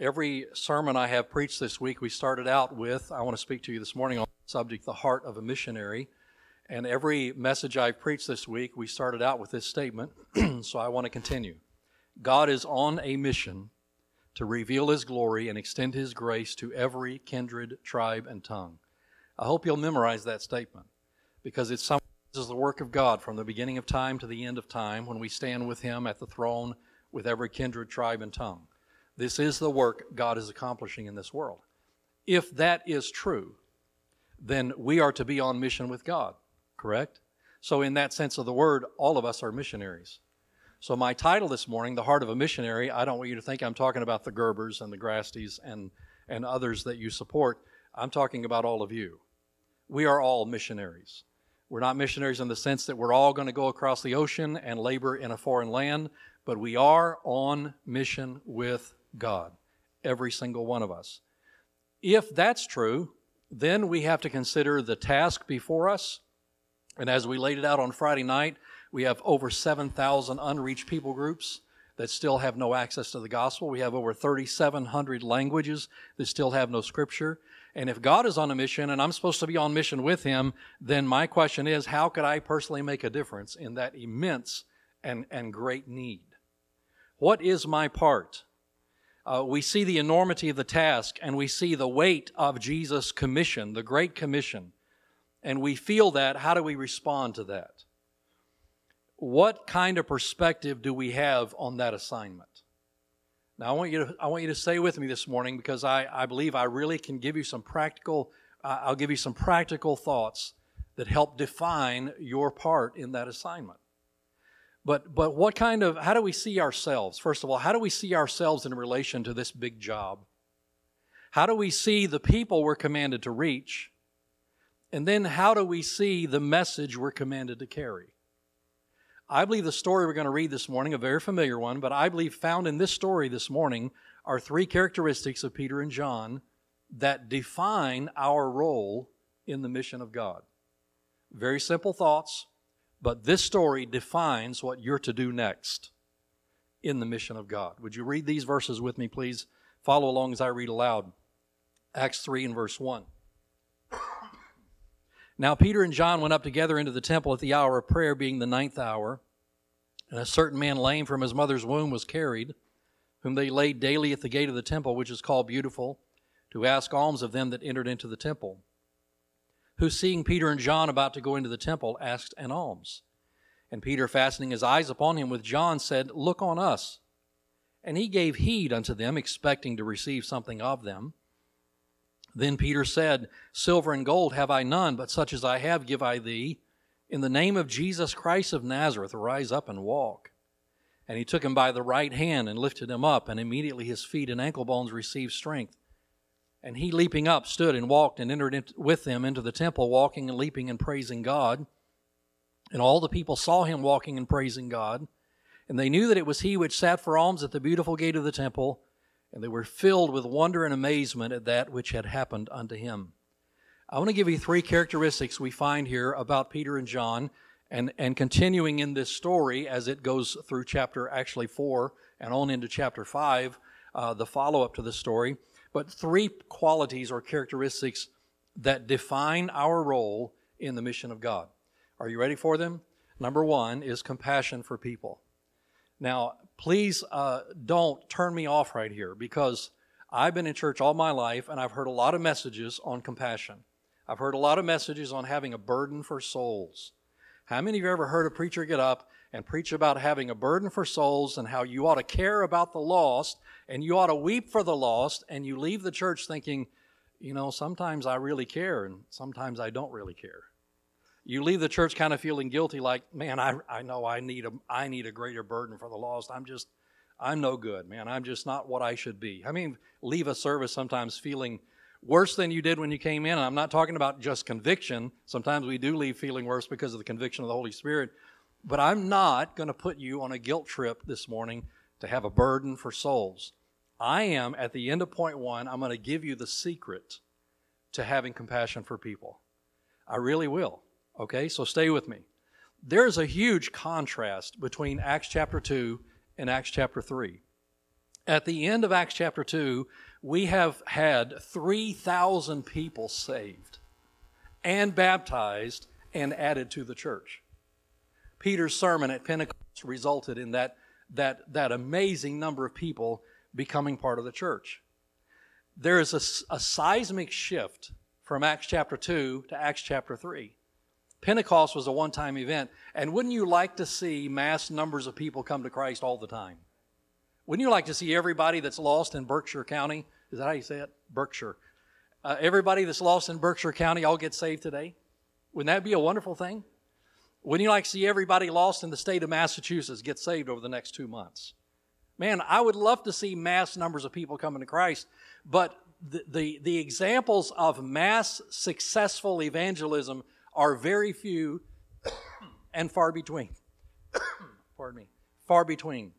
Every sermon I have preached this week, we started out with, I want to speak to you this morning on the subject, the heart of a missionary. And every message I've preached this week, we started out with this statement. so I want to continue. God is on a mission to reveal His glory and extend His grace to every kindred, tribe, and tongue. I hope you'll memorize that statement because it's some, this is the work of God from the beginning of time to the end of time when we stand with Him at the throne with every kindred, tribe, and tongue. This is the work God is accomplishing in this world. If that is true, then we are to be on mission with God, correct? So, in that sense of the word, all of us are missionaries. So, my title this morning, The Heart of a Missionary, I don't want you to think I'm talking about the Gerbers and the Grasties and, and others that you support. I'm talking about all of you. We are all missionaries. We're not missionaries in the sense that we're all going to go across the ocean and labor in a foreign land, but we are on mission with God, every single one of us. If that's true, then we have to consider the task before us. And as we laid it out on Friday night, we have over 7,000 unreached people groups that still have no access to the gospel. We have over 3,700 languages that still have no scripture. And if God is on a mission and I'm supposed to be on mission with Him, then my question is how could I personally make a difference in that immense and, and great need? What is my part? Uh, we see the enormity of the task and we see the weight of Jesus' commission, the Great Commission, and we feel that. How do we respond to that? What kind of perspective do we have on that assignment? Now, I want you to, I want you to stay with me this morning because I, I believe I really can give you some practical, uh, I'll give you some practical thoughts that help define your part in that assignment. But, but what kind of, how do we see ourselves? First of all, how do we see ourselves in relation to this big job? How do we see the people we're commanded to reach? And then how do we see the message we're commanded to carry? I believe the story we're going to read this morning, a very familiar one, but I believe found in this story this morning are three characteristics of Peter and John that define our role in the mission of God. Very simple thoughts, but this story defines what you're to do next in the mission of God. Would you read these verses with me, please? Follow along as I read aloud. Acts 3 and verse 1. Now Peter and John went up together into the temple at the hour of prayer, being the ninth hour. And a certain man lame from his mother's womb was carried, whom they laid daily at the gate of the temple, which is called Beautiful, to ask alms of them that entered into the temple who, seeing Peter and John about to go into the temple, asked an alms. And Peter, fastening his eyes upon him with John, said, Look on us. And he gave heed unto them, expecting to receive something of them. Then Peter said, Silver and gold have I none, but such as I have give I thee. In the name of Jesus Christ of Nazareth, rise up and walk. And he took him by the right hand and lifted him up, and immediately his feet and ankle bones received strength. And he, leaping up, stood and walked and entered with them into the temple, walking and leaping and praising God. And all the people saw him walking and praising God. And they knew that it was he which sat for alms at the beautiful gate of the temple. And they were filled with wonder and amazement at that which had happened unto him. I want to give you three characteristics we find here about Peter and John, and, and continuing in this story as it goes through chapter actually four and on into chapter five, uh, the follow up to the story but three qualities or characteristics that define our role in the mission of God. Are you ready for them? Number one is compassion for people. Now, please uh, don't turn me off right here because I've been in church all my life and I've heard a lot of messages on compassion. I've heard a lot of messages on having a burden for souls. How many of you ever heard a preacher get up and preach about having a burden for souls and how you ought to care about the lost and you ought to weep for the lost, and you leave the church thinking, you know, sometimes I really care and sometimes I don't really care. You leave the church kind of feeling guilty, like, man, I, I know I need a I need a greater burden for the lost. I'm just I'm no good, man. I'm just not what I should be. I mean, leave a service sometimes feeling worse than you did when you came in. And I'm not talking about just conviction. Sometimes we do leave feeling worse because of the conviction of the Holy Spirit. But I'm not going to put you on a guilt trip this morning to have a burden for souls. I am, at the end of point one, I'm going to give you the secret to having compassion for people. I really will. Okay, so stay with me. There's a huge contrast between Acts chapter 2 and Acts chapter 3. At the end of Acts chapter 2, we have had 3,000 people saved and baptized and added to the church. Peter's sermon at Pentecost resulted in that, that, that amazing number of people becoming part of the church. There is a, a seismic shift from Acts chapter 2 to Acts chapter 3. Pentecost was a one time event, and wouldn't you like to see mass numbers of people come to Christ all the time? Wouldn't you like to see everybody that's lost in Berkshire County? Is that how you say it? Berkshire. Uh, everybody that's lost in Berkshire County all get saved today? Wouldn't that be a wonderful thing? Wouldn't you like to see everybody lost in the state of Massachusetts get saved over the next two months? Man, I would love to see mass numbers of people coming to Christ, but the, the, the examples of mass successful evangelism are very few and far between. Pardon me. Far between.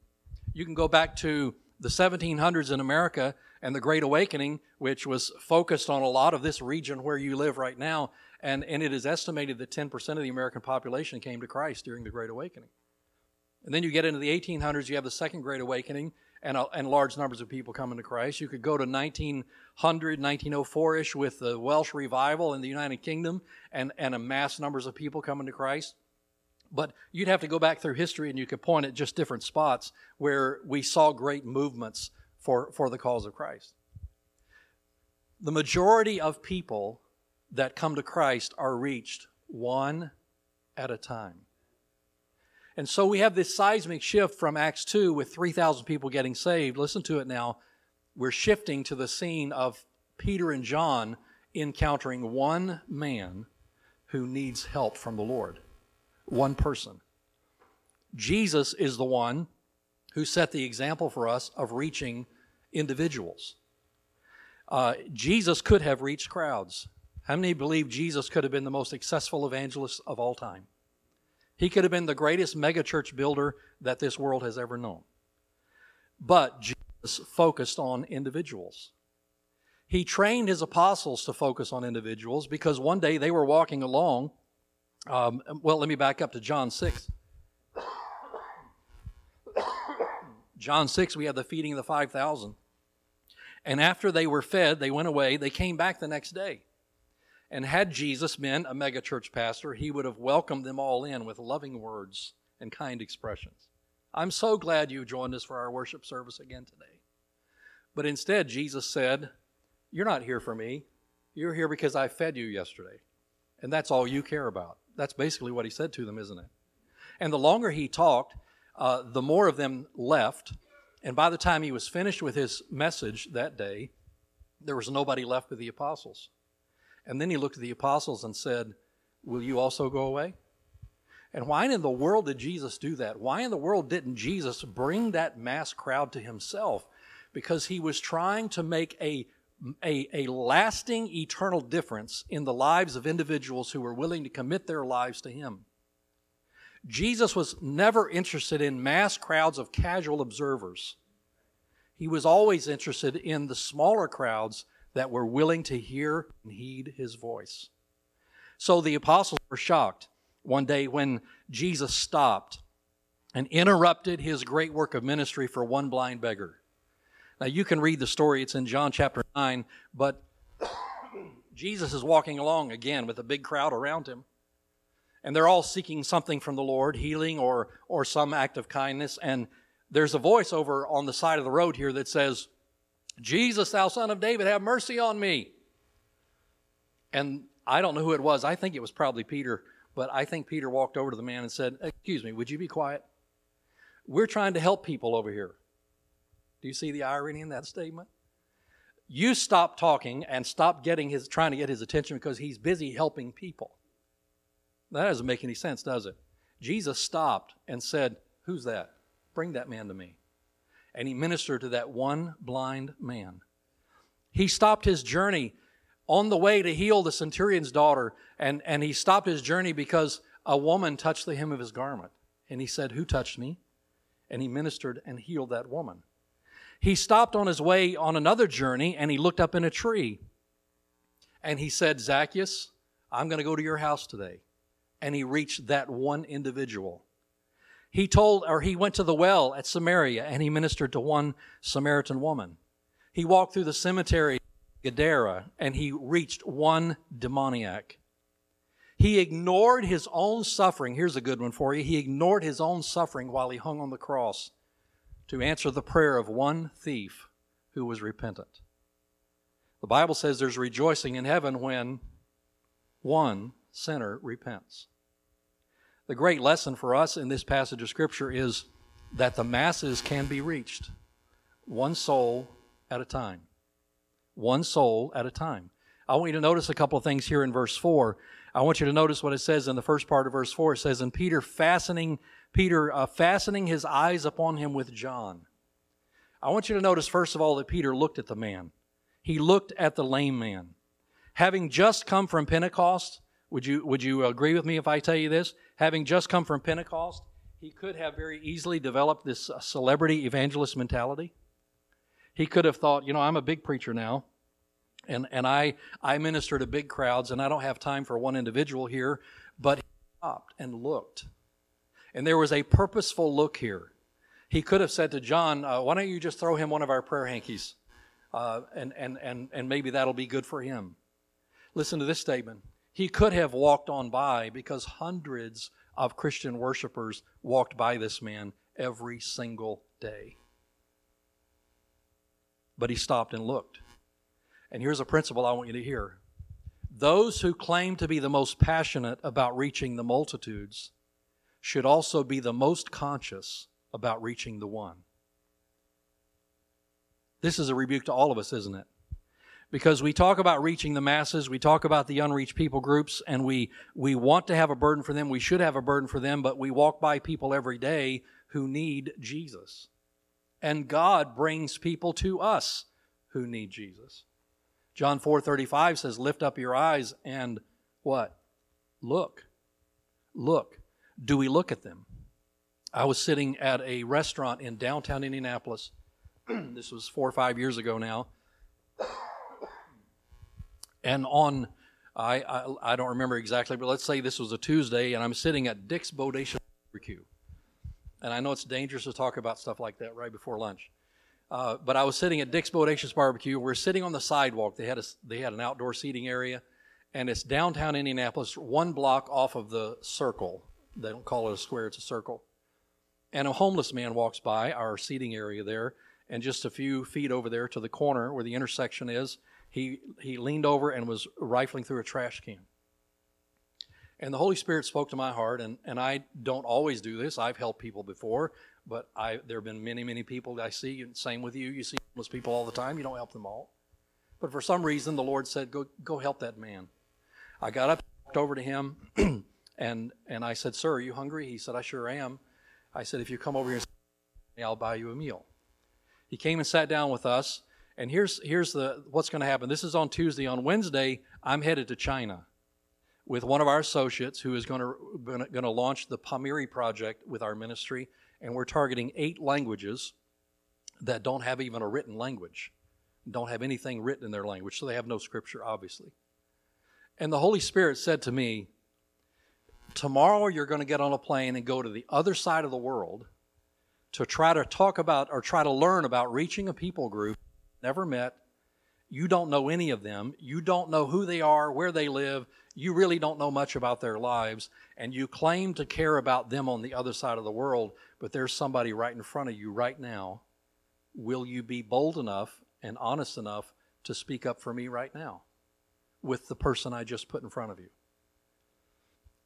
You can go back to the 1700s in America and the Great Awakening, which was focused on a lot of this region where you live right now. And, and it is estimated that 10% of the American population came to Christ during the Great Awakening. And then you get into the 1800s, you have the Second Great Awakening, and, uh, and large numbers of people coming to Christ. You could go to 1900, 1904 ish with the Welsh revival in the United Kingdom and, and a mass numbers of people coming to Christ. But you'd have to go back through history and you could point at just different spots where we saw great movements for, for the cause of Christ. The majority of people that come to Christ are reached one at a time. And so we have this seismic shift from Acts 2 with 3,000 people getting saved. Listen to it now. We're shifting to the scene of Peter and John encountering one man who needs help from the Lord. One person. Jesus is the one who set the example for us of reaching individuals. Uh, Jesus could have reached crowds. How many believe Jesus could have been the most successful evangelist of all time? He could have been the greatest megachurch builder that this world has ever known. But Jesus focused on individuals. He trained his apostles to focus on individuals because one day they were walking along. Um, well, let me back up to John 6. John 6, we have the feeding of the 5,000. And after they were fed, they went away. They came back the next day. And had Jesus been a megachurch pastor, he would have welcomed them all in with loving words and kind expressions. I'm so glad you joined us for our worship service again today. But instead, Jesus said, You're not here for me. You're here because I fed you yesterday. And that's all you care about. That's basically what he said to them, isn't it? And the longer he talked, uh, the more of them left. And by the time he was finished with his message that day, there was nobody left but the apostles. And then he looked at the apostles and said, Will you also go away? And why in the world did Jesus do that? Why in the world didn't Jesus bring that mass crowd to himself? Because he was trying to make a, a, a lasting, eternal difference in the lives of individuals who were willing to commit their lives to him. Jesus was never interested in mass crowds of casual observers. He was always interested in the smaller crowds that were willing to hear and heed his voice. So the apostles were shocked one day when Jesus stopped and interrupted his great work of ministry for one blind beggar. Now you can read the story, it's in John chapter 9, but Jesus is walking along again with a big crowd around him. And they're all seeking something from the Lord, healing or, or some act of kindness. And there's a voice over on the side of the road here that says, Jesus, thou son of David, have mercy on me. And I don't know who it was. I think it was probably Peter, but I think Peter walked over to the man and said, Excuse me, would you be quiet? We're trying to help people over here. Do you see the irony in that statement? You stop talking and stop getting his trying to get his attention because he's busy helping people. That doesn't make any sense, does it? Jesus stopped and said, Who's that? Bring that man to me and he ministered to that one blind man. He stopped his journey on the way to heal the centurion's daughter, and, and he stopped his journey because a woman touched the hem of his garment. And he said, Who touched me? And he ministered and healed that woman. He stopped on his way on another journey and he looked up in a tree. And he said, Zacchaeus, I'm going to go to your house today. And he reached that one individual. He told, or he went to the well at Samaria and he ministered to one Samaritan woman. He walked through the cemetery Gadara and he reached one demoniac. He ignored his own suffering. Here's a good one for you. He ignored his own suffering while he hung on the cross to answer the prayer of one thief who was repentant. The Bible says there's rejoicing in heaven when one sinner repents. The great lesson for us in this passage of Scripture is that the masses can be reached one soul at a time. One soul at a time. I want you to notice a couple of things here in verse 4. I want you to notice what it says in the first part of verse 4. It says, And Peter fastening, Peter uh, fastening his eyes upon him with John. I want you to notice, first of all, that Peter looked at the man. He looked at the lame man. Having just come from Pentecost, would you, would you agree with me if I tell you this? Having just come from Pentecost, he could have very easily developed this uh, celebrity evangelist mentality. He could have thought, you know, I'm a big preacher now, and, and I, I minister to big crowds, and I don't have time for one individual here. But he stopped and looked. And there was a purposeful look here. He could have said to John, uh, Why don't you just throw him one of our prayer hankies? Uh, and, and, and, and maybe that'll be good for him. Listen to this statement. He could have walked on by because hundreds of Christian worshipers walked by this man every single day but he stopped and looked. And here's a principle I want you to hear those who claim to be the most passionate about reaching the multitudes should also be the most conscious about reaching the one. This is a rebuke to all of us, isn't it? Because we talk about reaching the masses, we talk about the unreached people groups, and we, we want to have a burden for them. We should have a burden for them, but we walk by people every day who need Jesus and God brings people to us who need Jesus. John 4:35 says lift up your eyes and what? Look. Look. Do we look at them? I was sitting at a restaurant in downtown Indianapolis. this was 4 or 5 years ago now. And on I, I, I don't remember exactly, but let's say this was a Tuesday, and I'm sitting at Dick's Bodacious Barbecue and I know it's dangerous to talk about stuff like that right before lunch. Uh, but I was sitting at Dick's Bodacious Barbecue. We're sitting on the sidewalk. They had a, they had an outdoor seating area, and it's downtown Indianapolis, one block off of the circle. They don't call it a square; it's a circle. And a homeless man walks by our seating area there, and just a few feet over there to the corner where the intersection is, he he leaned over and was rifling through a trash can. And the Holy Spirit spoke to my heart, and, and I don't always do this. I've helped people before, but I, there have been many, many people that I see, and same with you. You see homeless people all the time. You don't help them all. But for some reason, the Lord said, go, go help that man. I got up, walked over to him, and, and I said, Sir, are you hungry? He said, I sure am. I said, If you come over here, I'll buy you a meal. He came and sat down with us, and here's, here's the, what's going to happen. This is on Tuesday. On Wednesday, I'm headed to China with one of our associates who is going to, going to launch the Pamiri project with our ministry, and we're targeting eight languages that don't have even a written language, don't have anything written in their language, so they have no scripture, obviously. And the Holy Spirit said to me, Tomorrow you're going to get on a plane and go to the other side of the world to try to talk about or try to learn about reaching a people group never met. You don't know any of them. You don't know who they are, where they live you really don't know much about their lives, and you claim to care about them on the other side of the world, but there's somebody right in front of you right now. Will you be bold enough and honest enough to speak up for me right now with the person I just put in front of you?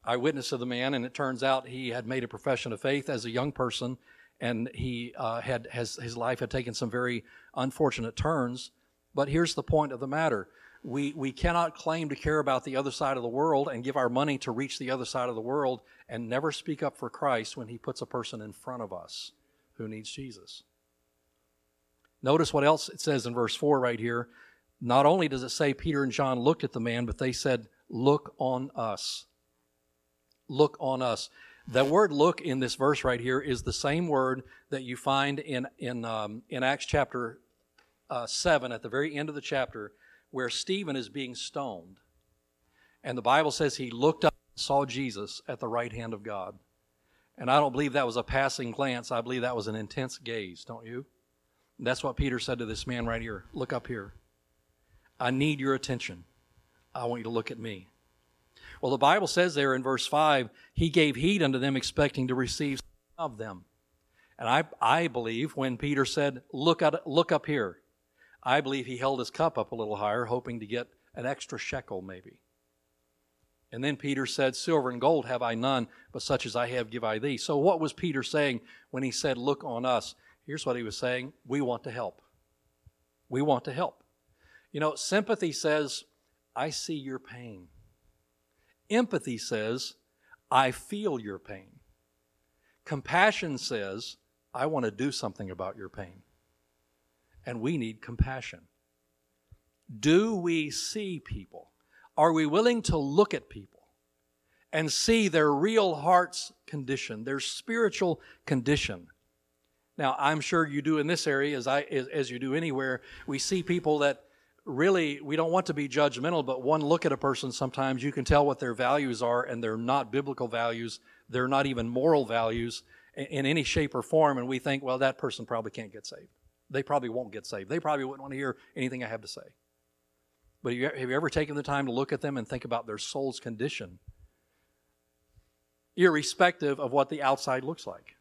I of the man, and it turns out he had made a profession of faith as a young person, and he uh, had has, his life had taken some very unfortunate turns. But here's the point of the matter we, we cannot claim to care about the other side of the world and give our money to reach the other side of the world and never speak up for Christ when He puts a person in front of us who needs Jesus. Notice what else it says in verse 4 right here. Not only does it say Peter and John looked at the man, but they said, Look on us. Look on us. The word look in this verse right here is the same word that you find in, in, um, in Acts chapter uh, 7 at the very end of the chapter where Stephen is being stoned. And the Bible says he looked up and saw Jesus at the right hand of God. And I don't believe that was a passing glance. I believe that was an intense gaze, don't you? And that's what Peter said to this man right here. Look up here. I need your attention. I want you to look at me. Well, the Bible says there in verse 5, he gave heed unto them, expecting to receive of them. And I, I believe when Peter said, look, at, look up here, I believe he held his cup up a little higher, hoping to get an extra shekel maybe. And then Peter said, Silver and gold have I none, but such as I have give I thee. So, what was Peter saying when he said, Look on us? Here's what he was saying We want to help. We want to help. You know, sympathy says, I see your pain. Empathy says, I feel your pain. Compassion says, I want to do something about your pain. And we need compassion. Do we see people? Are we willing to look at people and see their real heart's condition, their spiritual condition? Now, I'm sure you do in this area as I as, you do anywhere. We see people that really we don't want to be judgmental, but one look at a person sometimes you can tell what their values are, and they're not biblical values. They're not even moral values in, any shape or form, and we think, well, that person probably can't get saved. They probably won't get saved. They probably wouldn't want to hear anything I have to say. But have you ever taken the time to look at them and think about their soul's condition, irrespective of what the outside looks like?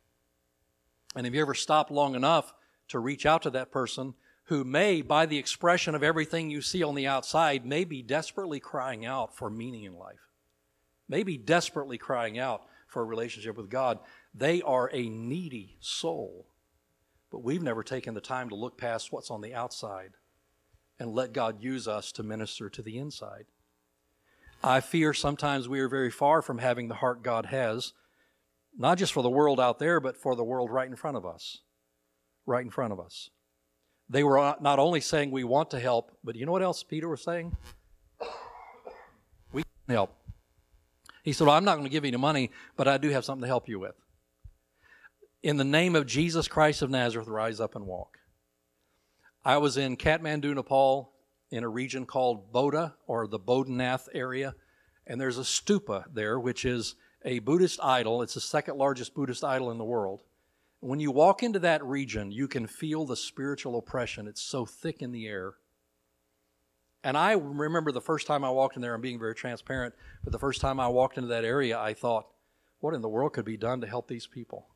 And have you ever stopped long enough to reach out to that person who may, by the expression of everything you see on the outside, may be desperately crying out for meaning in life, may be desperately crying out for a relationship with God. They are a needy soul, but we've never taken the time to look past what's on the outside and let God use us to minister to the inside. I fear sometimes we are very far from having the heart God has, not just for the world out there, but for the world right in front of us. Right in front of us. They were not only saying we want to help, but you know what else Peter was saying? We can help. He said, well, I'm not going to give you any money, but I do have something to help you with. In the name of Jesus Christ of Nazareth, rise up and walk. I was in Kathmandu, Nepal, in a region called Bodha or the Bodhanath area, and there's a stupa there, which is a Buddhist idol. It's the second largest Buddhist idol in the world. When you walk into that region, you can feel the spiritual oppression. It's so thick in the air. And I remember the first time I walked in there, I'm being very transparent, but the first time I walked into that area, I thought, what in the world could be done to help these people?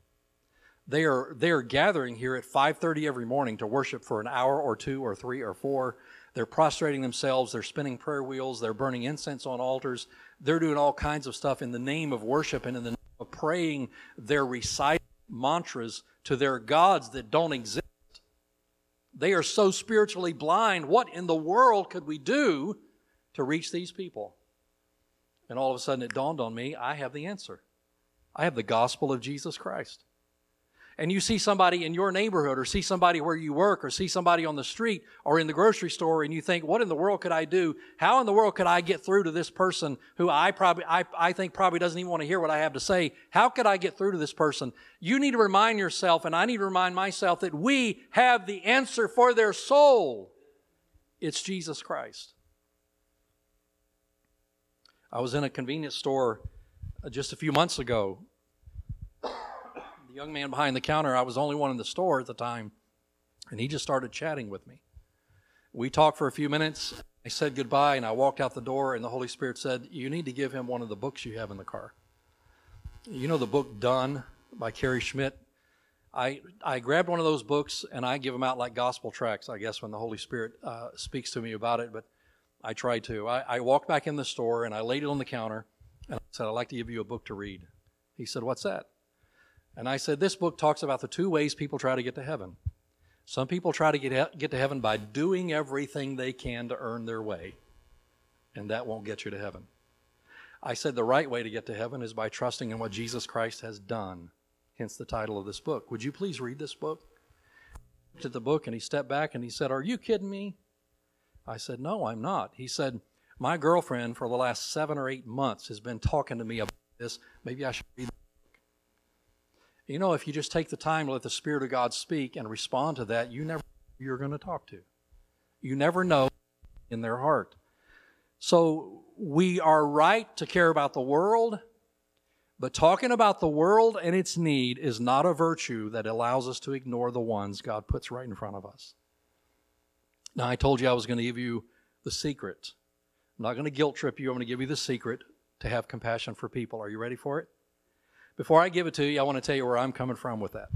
They are, they are gathering here at 5.30 every morning to worship for an hour or two or three or four. They're prostrating themselves. They're spinning prayer wheels. They're burning incense on altars. They're doing all kinds of stuff in the name of worship and in the name of praying. They're reciting mantras to their gods that don't exist. They are so spiritually blind. What in the world could we do to reach these people? And all of a sudden it dawned on me I have the answer. I have the gospel of Jesus Christ and you see somebody in your neighborhood or see somebody where you work or see somebody on the street or in the grocery store and you think, what in the world could I do? How in the world could I get through to this person who I probably, I, I think probably doesn't even want to hear what I have to say? How could I get through to this person? You need to remind yourself and I need to remind myself that we have the answer for their soul. It's Jesus Christ. I was in a convenience store uh, just a few months ago young man behind the counter, I was the only one in the store at the time, and he just started chatting with me. We talked for a few minutes. I said goodbye, and I walked out the door, and the Holy Spirit said, You need to give him one of the books you have in the car. You know the book Done by Cary Schmidt? I, I grabbed one of those books and I give them out like gospel tracts, I guess, when the Holy Spirit uh, speaks to me about it, but I try to. I, I walked back in the store and I laid it on the counter and I said, I'd like to give you a book to read. He said, What's that? And I said, This book talks about the two ways people try to get to heaven. Some people try to get, get to heaven by doing everything they can to earn their way, and that won't get you to heaven. I said the right way to get to heaven is by trusting in what Jesus Christ has done, hence the title of this book. Would you please read this book? At the book and he stepped back and he said, Are you kidding me? I said, No, I'm not. He said, My girlfriend for the last seven or eight months has been talking to me about this. Maybe I should read you know, if you just take the time to let the Spirit of God speak and respond to that, you never you're going to talk to. You never know in their heart. So we are right to care about the world, But talking about the world and its need is not a virtue that allows us to ignore the ones God puts right in front of us. Now, I told you I was going to give you the secret. I'm not going to guilt trip you. I'm going to give you the secret to have compassion for people. Are you ready for it? Before I give it to you, I want to tell you where I'm coming from with that.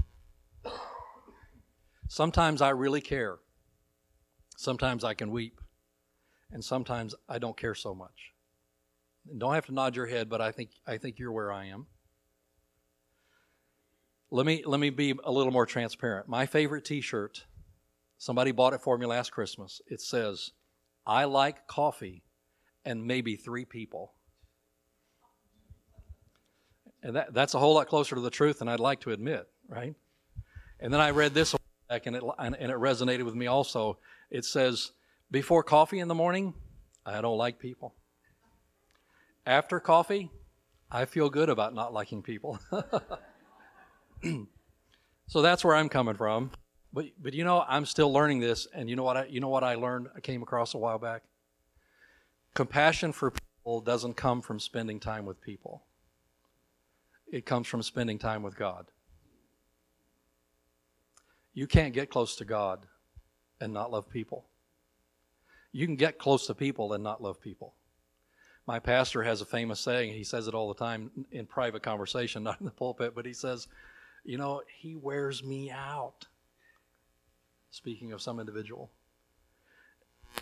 Sometimes I really care. Sometimes I can weep. And sometimes I don't care so much. And don't have to nod your head, but I think I think you're where I am. Let me let me be a little more transparent. My favorite t-shirt, somebody bought it for me last Christmas. It says, "I like coffee and maybe 3 people." And that, that's a whole lot closer to the truth than I'd like to admit, right? And then I read this back and it, and it resonated with me also. It says, Before coffee in the morning, I don't like people. After coffee, I feel good about not liking people. so that's where I'm coming from. But, but you know, I'm still learning this, and you know what I, you know what I learned, I came across a while back? Compassion for people doesn't come from spending time with people it comes from spending time with God. You can't get close to God and not love people. You can get close to people and not love people. My pastor has a famous saying, he says it all the time in private conversation, not in the pulpit, but he says, You know, he wears me out. Speaking of some individual.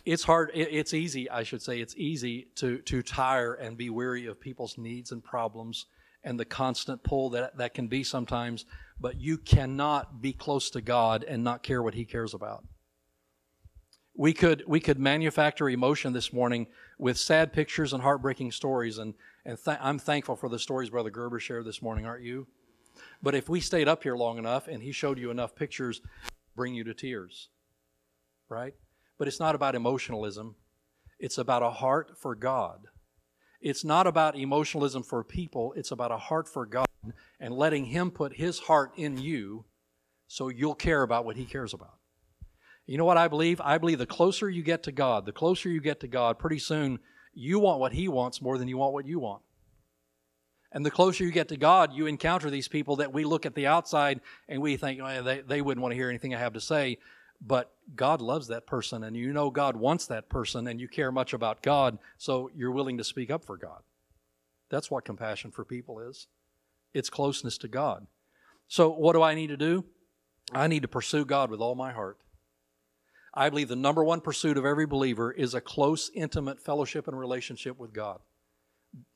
It's hard, it's easy, I should say, it's easy to, to tire and be weary of people's needs and problems and the constant pull that that can be sometimes, but you cannot be close to God and not care what He cares about. We could we could manufacture emotion this morning with sad pictures and heartbreaking stories, and and th- I'm thankful for the stories Brother Gerber shared this morning, aren't you? But if we stayed up here long enough and he showed you enough pictures, bring you to tears, right? But it's not about emotionalism; it's about a heart for God it's not about emotionalism for people, it's about a heart for God and letting Him put His heart in you so you'll care about what He cares about. You know what I believe? I believe the closer you get to God, the closer you get to God, pretty soon you want what He wants more than you want what you want. And the closer you get to God, you encounter these people that we look at the outside and we think, oh, they, they wouldn't want to hear anything I have to say but God loves that person and you know God wants that person and you care much about God, so you're willing to speak up for God. That's what compassion for people is. It's closeness to God. So, what do I need to do? I need to pursue God with all my heart. I believe the number one pursuit of every believer is a close, intimate fellowship and relationship with God.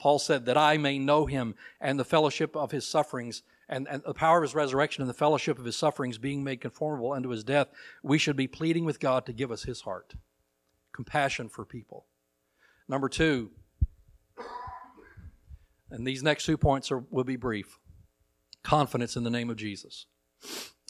Paul said, That I may know him and the fellowship of his sufferings and, and the power of his resurrection and the fellowship of his sufferings being made conformable unto his death, we should be pleading with God to give us his heart. Compassion for people. Number two, and these next two points are, will be brief confidence in the name of Jesus.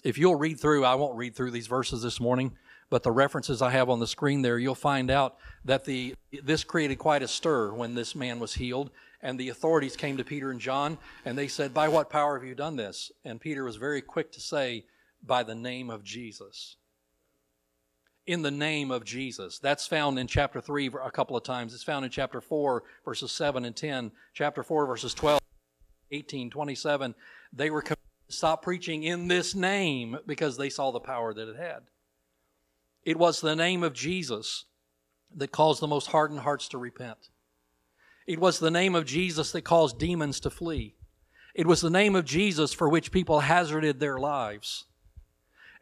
If you'll read through, I won't read through these verses this morning, but the references I have on the screen there, you'll find out that the this created quite a stir when this man was healed and the authorities came to Peter and John and they said, By what power have you done this? And Peter was very quick to say, By the name of Jesus. In the name of Jesus. That's found in chapter 3 a couple of times. It's found in chapter 4, verses 7 and 10, chapter 4, verses 12, 18, 27. They were to stop preaching in this name because they saw the power that it had. It was the name of Jesus that caused the most hardened hearts to repent. It was the name of Jesus that caused demons to flee. It was the name of Jesus for which people hazarded their lives.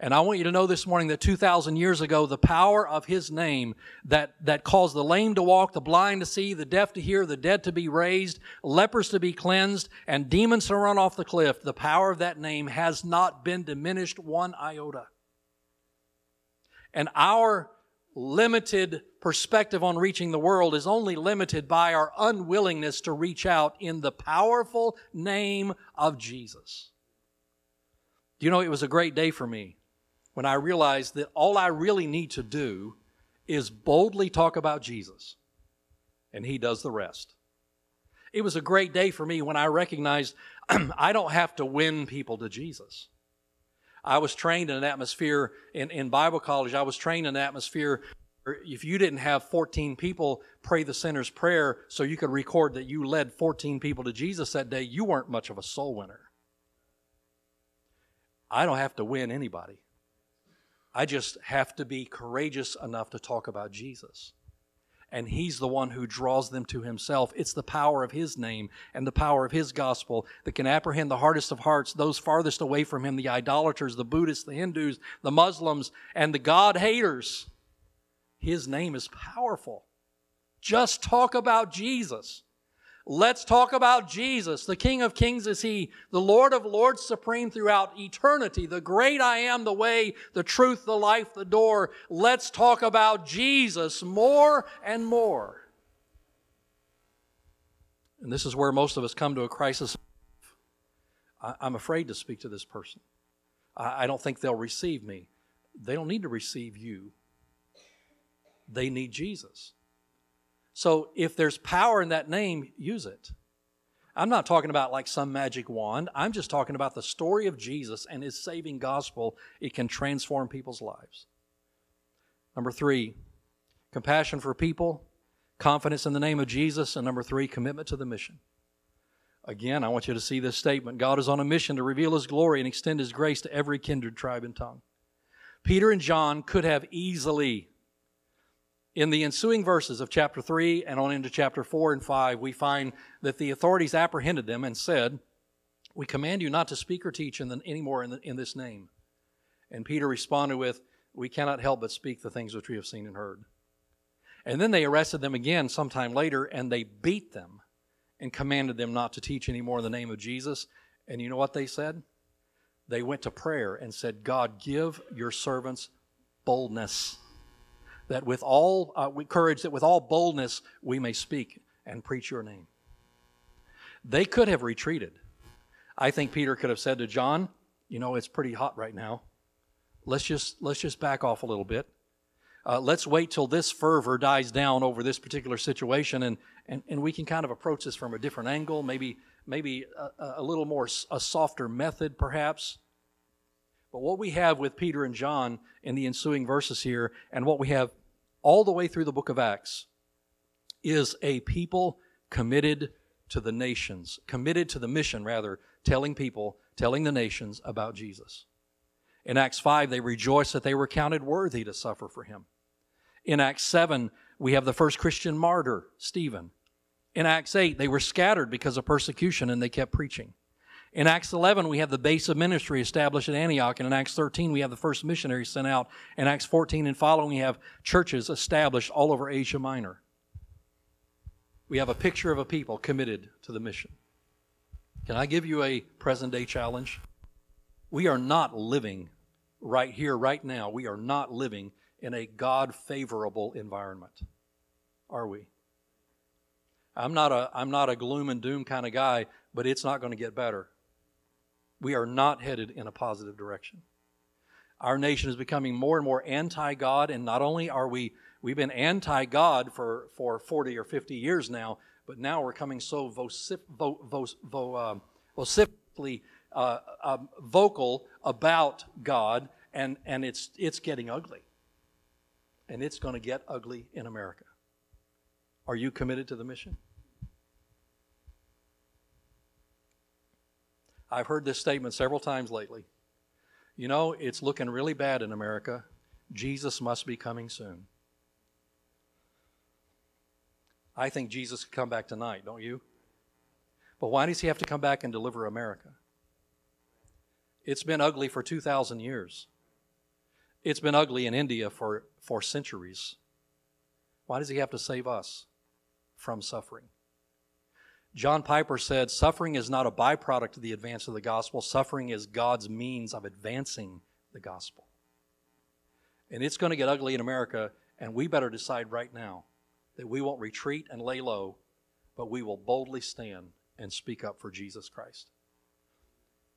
And I want you to know this morning that 2,000 years ago, the power of His name that, that caused the lame to walk, the blind to see, the deaf to hear, the dead to be raised, lepers to be cleansed, and demons to run off the cliff, the power of that name has not been diminished one iota. And our limited perspective on reaching the world is only limited by our unwillingness to reach out in the powerful name of Jesus. You know, it was a great day for me when I realized that all I really need to do is boldly talk about Jesus, and He does the rest. It was a great day for me when I recognized I don't have to win people to Jesus. I was trained in an atmosphere in, in Bible college. I was trained in an atmosphere if you didn't have 14 people pray the sinner's prayer so you could record that you led 14 people to Jesus that day, you weren't much of a soul winner. I don't have to win anybody. I just have to be courageous enough to talk about Jesus. And He's the one who draws them to Himself. It's the power of His name and the power of His gospel that can apprehend the hardest of hearts, those farthest away from Him, the idolaters, the Buddhists, the Hindus, the Muslims, and the God haters. His name is powerful. Just talk about Jesus. Let's talk about Jesus. The King of Kings is He, the Lord of Lords, supreme throughout eternity, the great I am, the way, the truth, the life, the door. Let's talk about Jesus more and more. And this is where most of us come to a crisis. I'm afraid to speak to this person. I don't think they'll receive me. They don't need to receive you, they need Jesus. So if there's power in that name, use it. I'm not talking about like some magic wand. I'm just talking about the story of Jesus and his saving gospel. It can transform people's lives. Number three, compassion for people, confidence in the name of Jesus, and number three, commitment to the mission. Again, I want you to see this statement God is on a mission to reveal his glory and extend his grace to every kindred, tribe, and tongue. Peter and John could have easily in the ensuing verses of chapter 3 and on into chapter 4 and 5, we find that the authorities apprehended them and said, We command you not to speak or teach in the, anymore in, the, in this name. And Peter responded with, We cannot help but speak the things which we have seen and heard. And then they arrested them again sometime later and they beat them and commanded them not to teach anymore in the name of Jesus. And you know what they said? They went to prayer and said, God, give your servants boldness that with all uh, courage, that with all boldness we may speak and preach your name. They could have retreated. I think Peter could have said to John, "You know, it's pretty hot right now. Let's just let's just back off a little bit. Uh, let's wait till this fervor dies down over this particular situation, and, and and we can kind of approach this from a different angle, maybe maybe a, a little more a softer method, perhaps." But what we have with Peter and John in the ensuing verses here, and what we have all the way through the book of Acts is a people committed to the nations, committed to the mission, rather, telling people, telling the nations about Jesus. In Acts 5, they rejoice that they were counted worthy to suffer for him. In Acts 7, we have the first Christian martyr, Stephen. In Acts 8, they were scattered because of persecution and they kept preaching. In Acts 11, we have the base of ministry established at Antioch. And in Acts 13, we have the first missionaries sent out. In Acts 14 and following, we have churches established all over Asia Minor. We have a picture of a people committed to the mission. Can I give you a present day challenge? We are not living right here, right now. We are not living in a God favorable environment, are we? I'm not a I'm not a gloom and doom kind of guy, but it's not going to get better we are not headed in a positive direction. Our nation is becoming more and more anti God, and not only are we, we've been anti God for, for 40 or 50 years now, but now we're coming so vocif, vo, vo, vo, uh, vociferously uh, uh, vocal about God, and, and it's, it's getting ugly. And it's going to get ugly in America. Are you committed to the mission? I've heard this statement several times lately. You know, it's looking really bad in America. Jesus must be coming soon. I think Jesus could come back tonight, don't you? But why does he have to come back and deliver America? It's been ugly for 2,000 years. It's been ugly in India for, for centuries. Why does he have to save us from suffering? John Piper said, Suffering is not a byproduct of the advance of the gospel, suffering is God's means of advancing the gospel. And it's going to get ugly in America, and we better decide right now that we won't retreat and lay low, but we will boldly stand and speak up for Jesus Christ.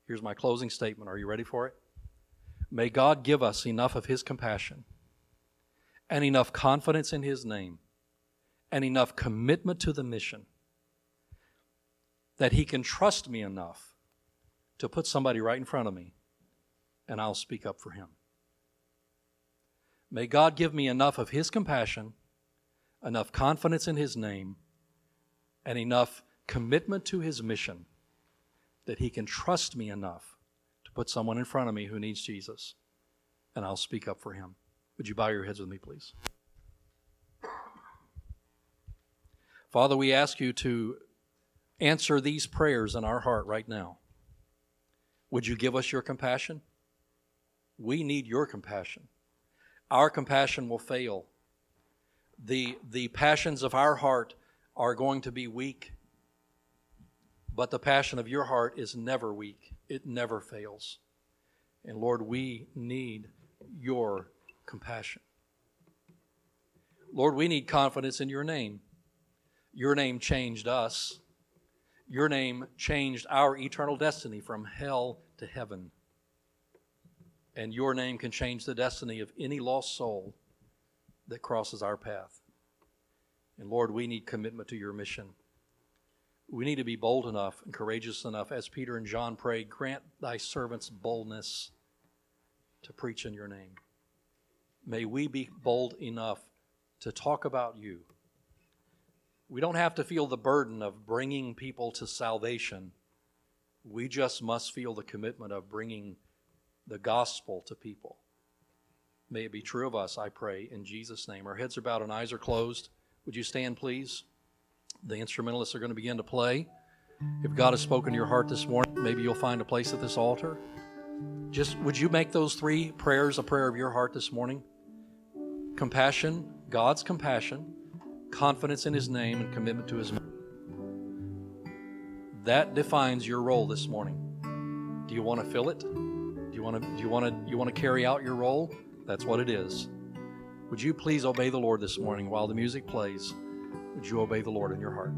Here's my closing statement. Are you ready for it? May God give us enough of His compassion and enough confidence in His name and enough commitment to the mission that he can trust me enough to put somebody right in front of me and I'll speak up for him. May God give me enough of His compassion, enough confidence in His name, and enough commitment to His mission that He can trust me enough to put someone in front of me who needs Jesus, and I'll speak up for him. Would you bow your heads with me, please? Father, we ask you to answer these prayers in our heart right now. Would you give us your compassion? We need your compassion. Our compassion will fail. The, the passions of our heart are going to be weak, but the passion of your heart is never weak, it never fails. And Lord, we need your compassion. Lord, we need confidence in your name. Your name changed us. Your name changed our eternal destiny from hell to heaven. And your name can change the destiny of any lost soul that crosses our path. And Lord, we need commitment to your mission. We need to be bold enough and courageous enough, as Peter and John prayed, grant thy servants boldness to preach in your name. May we be bold enough to talk about you. We don't have to feel the burden of bringing people to salvation. We just must feel the commitment of bringing the gospel to people. May it be true of us, I pray, in Jesus' name. Our heads are bowed and eyes are closed. Would you stand, please? The instrumentalists are going to begin to play. If God has spoken to your heart this morning, maybe you'll find a place at this altar. Just would you make those three prayers a prayer of your heart this morning? Compassion, God's compassion, confidence in His name, and commitment to His. Name. That defines your role this morning. Do you want to fill it? Do you want to? Do you want to? You want to carry out your role? That's what it is. Would you please obey the Lord this morning while the music plays? Would you obey the Lord in your heart?